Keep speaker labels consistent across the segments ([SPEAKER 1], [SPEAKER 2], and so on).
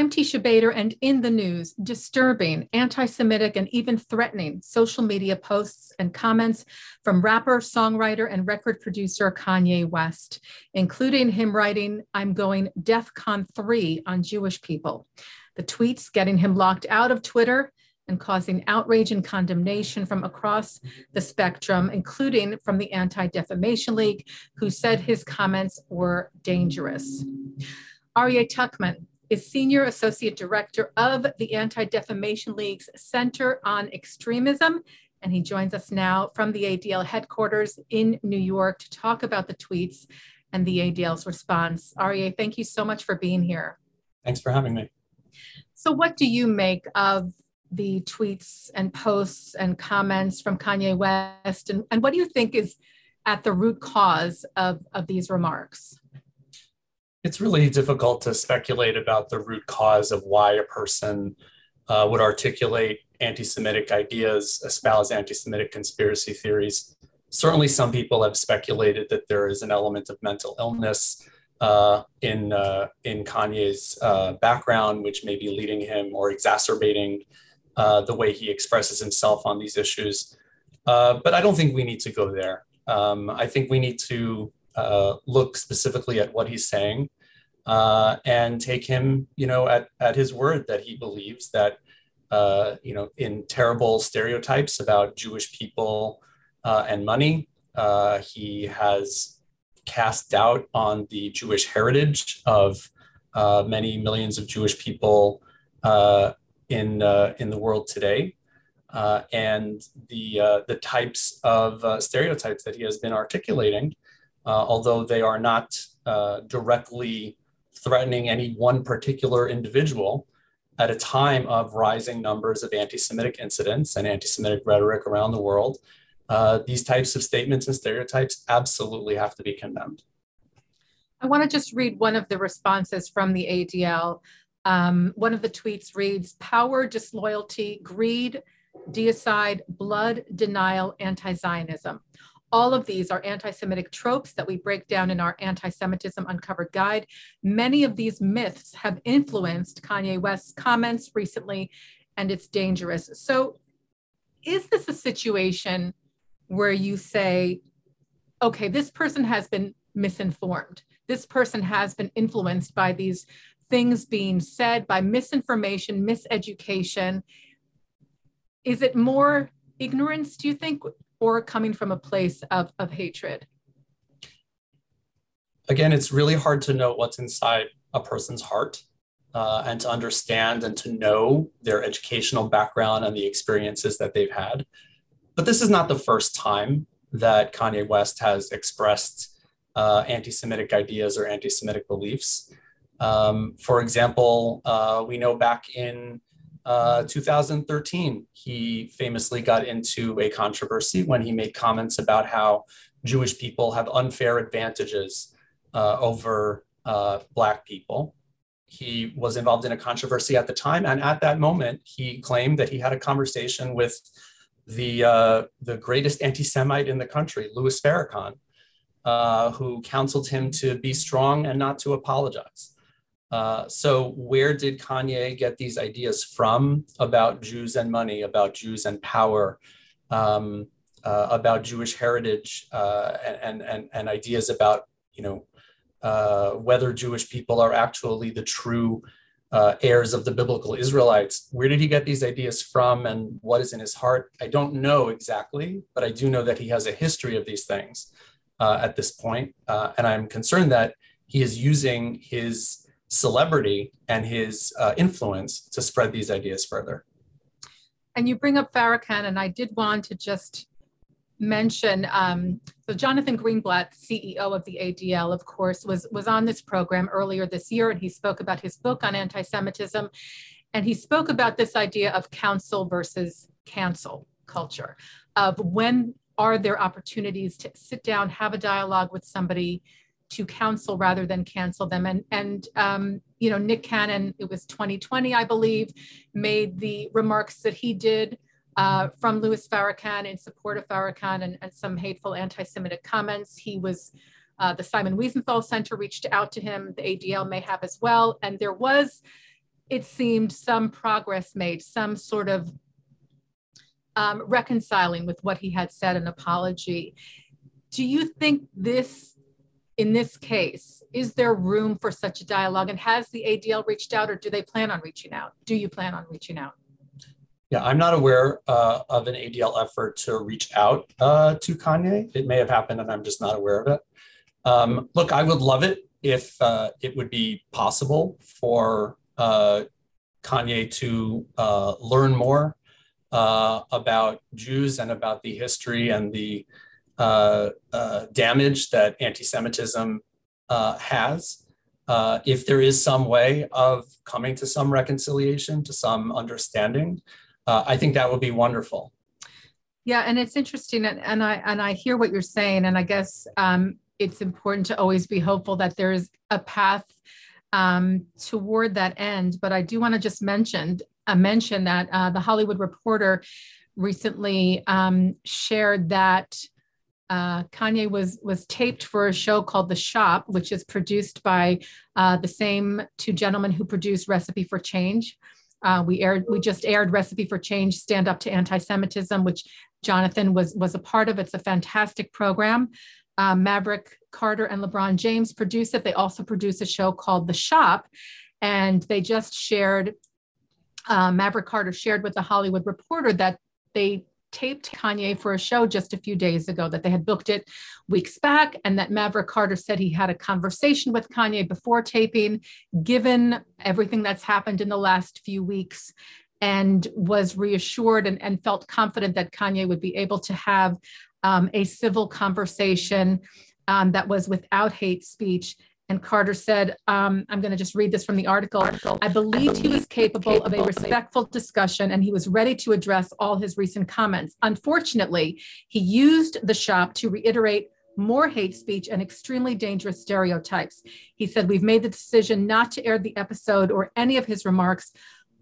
[SPEAKER 1] I'm Tisha Bader, and in the news, disturbing, anti Semitic, and even threatening social media posts and comments from rapper, songwriter, and record producer Kanye West, including him writing, I'm going DEF CON 3 on Jewish people. The tweets getting him locked out of Twitter and causing outrage and condemnation from across the spectrum, including from the Anti Defamation League, who said his comments were dangerous. Aryeh Tuchman, is Senior Associate Director of the Anti Defamation League's Center on Extremism. And he joins us now from the ADL headquarters in New York to talk about the tweets and the ADL's response. Aryeh, thank you so much for being here.
[SPEAKER 2] Thanks for having me.
[SPEAKER 1] So, what do you make of the tweets and posts and comments from Kanye West? And, and what do you think is at the root cause of, of these remarks?
[SPEAKER 2] It's really difficult to speculate about the root cause of why a person uh, would articulate anti Semitic ideas, espouse anti Semitic conspiracy theories. Certainly, some people have speculated that there is an element of mental illness uh, in, uh, in Kanye's uh, background, which may be leading him or exacerbating uh, the way he expresses himself on these issues. Uh, but I don't think we need to go there. Um, I think we need to uh, look specifically at what he's saying uh, and take him, you know, at, at his word that he believes that, uh, you know, in terrible stereotypes about Jewish people uh, and money, uh, he has cast doubt on the Jewish heritage of many millions of Jewish people in in the world today. Uh, and the uh, the types of uh, stereotypes that he has been articulating, although they are not directly threatening any one particular individual at a time of rising numbers of anti Semitic incidents and anti Semitic rhetoric around the world. Uh, these types of statements and stereotypes absolutely have to be condemned.
[SPEAKER 1] I want to just read one of the responses from the ADL. Um, one of the tweets reads Power, disloyalty, greed, deicide, blood, denial, anti Zionism. All of these are anti Semitic tropes that we break down in our Anti Semitism Uncovered Guide. Many of these myths have influenced Kanye West's comments recently, and it's dangerous. So, is this a situation where you say, okay, this person has been misinformed? This person has been influenced by these things being said, by misinformation, miseducation. Is it more ignorance, do you think? Or coming from a place of, of hatred?
[SPEAKER 2] Again, it's really hard to know what's inside a person's heart uh, and to understand and to know their educational background and the experiences that they've had. But this is not the first time that Kanye West has expressed uh, anti Semitic ideas or anti Semitic beliefs. Um, for example, uh, we know back in uh, 2013, he famously got into a controversy when he made comments about how Jewish people have unfair advantages uh, over uh, Black people. He was involved in a controversy at the time, and at that moment, he claimed that he had a conversation with the uh, the greatest anti-Semite in the country, Louis Farrakhan, uh, who counseled him to be strong and not to apologize. Uh, so, where did Kanye get these ideas from about Jews and money, about Jews and power, um, uh, about Jewish heritage, uh, and, and, and ideas about, you know, uh, whether Jewish people are actually the true uh, heirs of the biblical Israelites? Where did he get these ideas from and what is in his heart? I don't know exactly, but I do know that he has a history of these things at this point, and I'm concerned that he is using his celebrity and his uh, influence to spread these ideas further.
[SPEAKER 1] And you bring up Farrakhan, and I did want to just mention um, so Jonathan Greenblatt, CEO of the ADL, of course, was was on this program earlier this year, and he spoke about his book on anti-Semitism, and he spoke about this idea of counsel versus cancel culture, of when are there opportunities to sit down, have a dialogue with somebody, to counsel rather than cancel them. And, and um, you know, Nick Cannon, it was 2020, I believe, made the remarks that he did uh, from Louis Farrakhan in support of Farrakhan and, and some hateful anti-Semitic comments. He was, uh, the Simon Wiesenthal Center reached out to him, the ADL may have as well. And there was it seemed some progress made, some sort of um, reconciling with what he had said, an apology. Do you think this, in this case, is there room for such a dialogue? And has the ADL reached out or do they plan on reaching out? Do you plan on reaching out?
[SPEAKER 2] Yeah, I'm not aware uh, of an ADL effort to reach out uh, to Kanye. It may have happened and I'm just not aware of it. Um, look, I would love it if uh, it would be possible for uh, Kanye to uh, learn more uh, about Jews and about the history and the uh, uh, damage that anti Semitism uh, has. Uh, if there is some way of coming to some reconciliation, to some understanding, uh, I think that would be wonderful.
[SPEAKER 1] Yeah, and it's interesting, and, and I and I hear what you're saying, and I guess um, it's important to always be hopeful that there is a path um, toward that end. But I do want to just mention uh, mention that uh, the Hollywood Reporter recently um, shared that uh, Kanye was was taped for a show called The Shop, which is produced by uh, the same two gentlemen who produced Recipe for Change. Uh, we aired we just aired Recipe for Change: Stand Up to Anti-Semitism, which Jonathan was was a part of. It's a fantastic program. Uh, Maverick Carter and LeBron James produce it. They also produce a show called The Shop, and they just shared uh, Maverick Carter shared with the Hollywood Reporter that they taped Kanye for a show just a few days ago, that they had booked it weeks back, and that Maverick Carter said he had a conversation with Kanye before taping, given everything that's happened in the last few weeks, and was reassured and, and felt confident that Kanye would be able to have um, a civil conversation um, that was without hate speech and Carter said, um, I'm going to just read this from the article. I believed he was capable of a respectful discussion and he was ready to address all his recent comments. Unfortunately, he used the shop to reiterate more hate speech and extremely dangerous stereotypes. He said, We've made the decision not to air the episode or any of his remarks.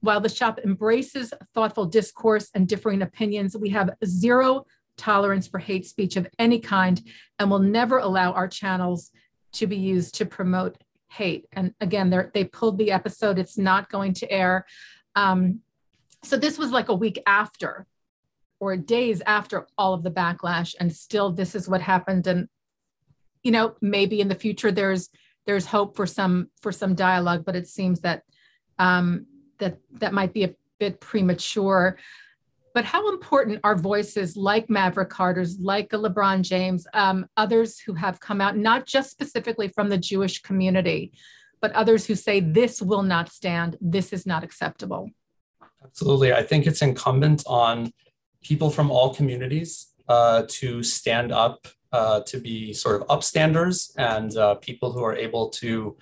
[SPEAKER 1] While the shop embraces thoughtful discourse and differing opinions, we have zero tolerance for hate speech of any kind and will never allow our channels to be used to promote hate. And again, they pulled the episode. It's not going to air. Um, so this was like a week after or days after all of the backlash and still this is what happened and you know maybe in the future there's there's hope for some for some dialogue but it seems that um that that might be a bit premature but how important are voices like Maverick Carter's, like a LeBron James, um, others who have come out, not just specifically from the Jewish community, but others who say this will not stand, this is not acceptable?
[SPEAKER 2] Absolutely. I think it's incumbent on people from all communities uh, to stand up, uh, to be sort of upstanders and uh, people who are able to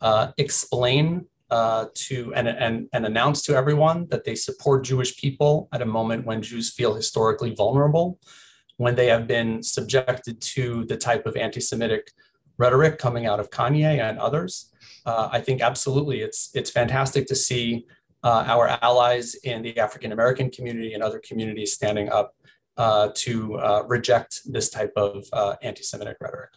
[SPEAKER 2] uh, explain uh, to and, and, and announce to everyone that they support Jewish people at a moment when Jews feel historically vulnerable, when they have been subjected to the type of anti-Semitic rhetoric coming out of Kanye and others. Uh, I think absolutely it's it's fantastic to see uh, our allies in the African American community and other communities standing up uh, to uh, reject this type of uh, anti-Semitic rhetoric.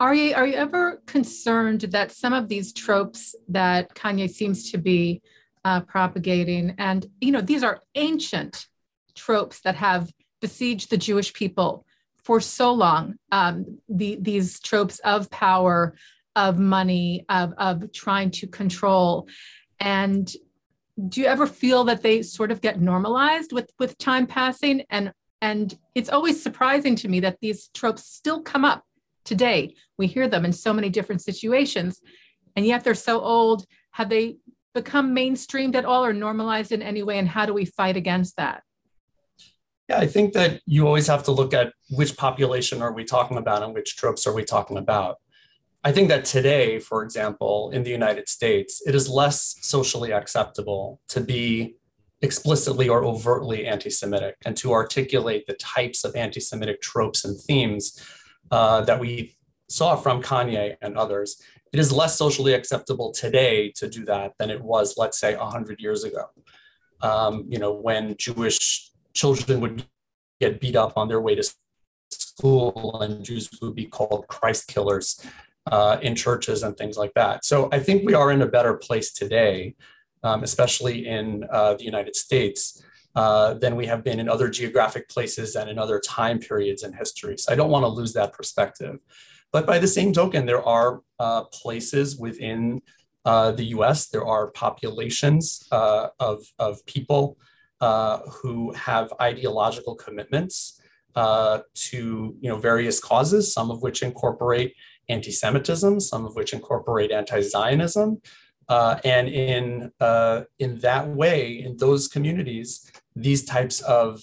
[SPEAKER 1] Are you are you ever concerned that some of these tropes that Kanye seems to be uh, propagating, and you know, these are ancient tropes that have besieged the Jewish people for so long. Um, the, these tropes of power, of money, of of trying to control, and do you ever feel that they sort of get normalized with with time passing and and it's always surprising to me that these tropes still come up today. We hear them in so many different situations, and yet they're so old. Have they become mainstreamed at all or normalized in any way? And how do we fight against that?
[SPEAKER 2] Yeah, I think that you always have to look at which population are we talking about and which tropes are we talking about. I think that today, for example, in the United States, it is less socially acceptable to be explicitly or overtly anti Semitic and to articulate the types of anti Semitic tropes and themes uh, that we saw from Kanye and others, it is less socially acceptable today to do that than it was, let's say, 100 years ago. Um, you know, when Jewish children would get beat up on their way to school and Jews would be called Christ killers uh, in churches and things like that. So I think we are in a better place today um, especially in uh, the United States, uh, than we have been in other geographic places and in other time periods in history. So I don't want to lose that perspective. But by the same token, there are uh, places within uh, the US, there are populations uh, of, of people uh, who have ideological commitments uh, to you know, various causes, some of which incorporate anti-Semitism, some of which incorporate anti-Zionism. Uh, and in, in that way, in those communities, these types of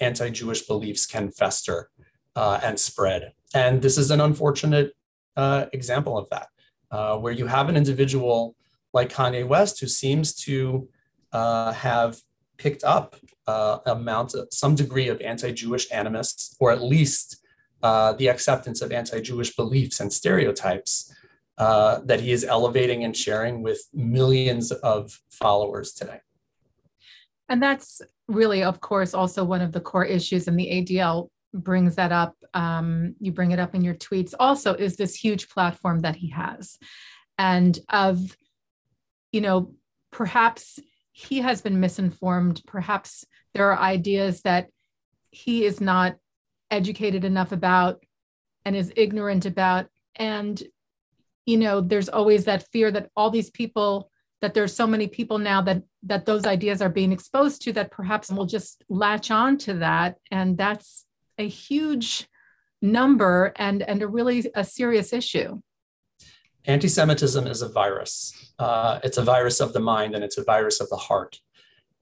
[SPEAKER 2] anti-Jewish beliefs can fester and spread. And this is an unfortunate uh, example of that, uh, where you have an individual like Kanye West who seems to uh, have picked up uh, amount of some degree of anti-Jewish animus, or at least uh, the acceptance of anti-Jewish beliefs and stereotypes uh, that he is elevating and sharing with millions of followers today.
[SPEAKER 1] And that's really, of course, also one of the core issues and the ADL brings that up. Um, you bring it up in your tweets. Also, is this huge platform that he has, and of, you know, perhaps he has been misinformed. Perhaps there are ideas that he is not educated enough about and is ignorant about. And, you know, there's always that fear that all these people that there's so many people now that that those ideas are being exposed to that perhaps will just latch on to that and that's a huge number and, and a really a serious issue.
[SPEAKER 2] Anti-Semitism is a virus. Uh, it's a virus of the mind and it's a virus of the heart.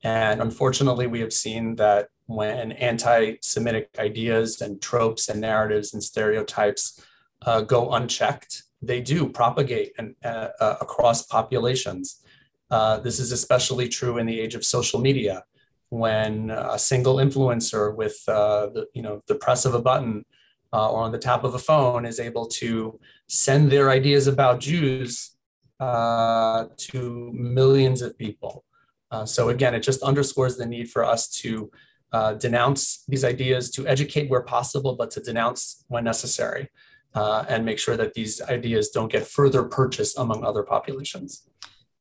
[SPEAKER 2] And unfortunately, we have seen that when anti-Semitic ideas and tropes and narratives and stereotypes uh, go unchecked, they do propagate and, uh, uh across populations. Uh, this is especially true in the age of social media when a single influencer with uh, the you know the press of a button uh, or on the tap of a phone is able to send their ideas about Jews uh, to millions of people. Uh, so again, it just underscores the need for us to denounce these ideas, to educate where possible, but to denounce when necessary, and make sure that these ideas don't get further purchased among other populations.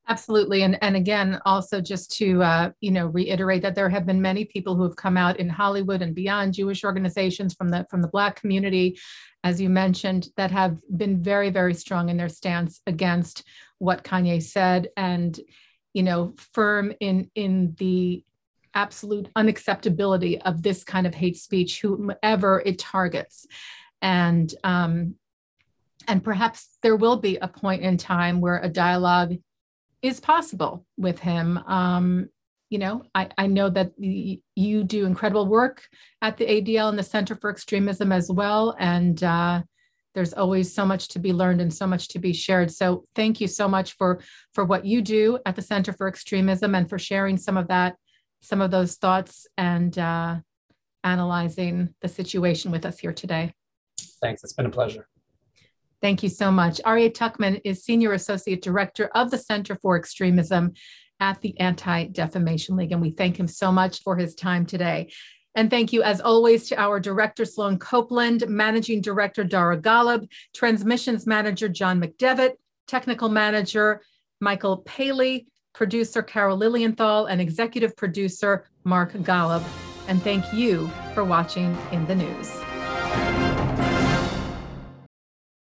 [SPEAKER 1] Absolutely. And, and again, also just to, uh, you know, reiterate that there have been many people who have come out in Hollywood and beyond Jewish organizations from the, from the Black community, as you mentioned, that have been very, very strong in their stance against what Kanye said and, you know, firm in, in the absolute unacceptability of this kind of hate speech, whomever it targets. And, um, and perhaps there will be a point in time where a dialogue is possible with him. Um, you know, I, I know that you do incredible work at the ADL and the Center for Extremism as well. And uh, there's always so much to be learned and so much to be shared. So thank you so much for for what you do at the Center for Extremism and for sharing some of that, some of those thoughts and uh, analyzing the situation with us here today.
[SPEAKER 2] Thanks. It's been a pleasure.
[SPEAKER 1] Thank you so much. Aryeh Tuchman is Senior Associate Director of the Center for Extremism at the Anti Defamation League, and we thank him so much for his time today. And thank you, as always, to our director, Sloan Copeland, managing director, Dara Golub, transmissions manager, John McDevitt, technical manager, Michael Paley, producer, Carol Lilienthal, and executive producer, Mark Golub. And thank you for watching in the news.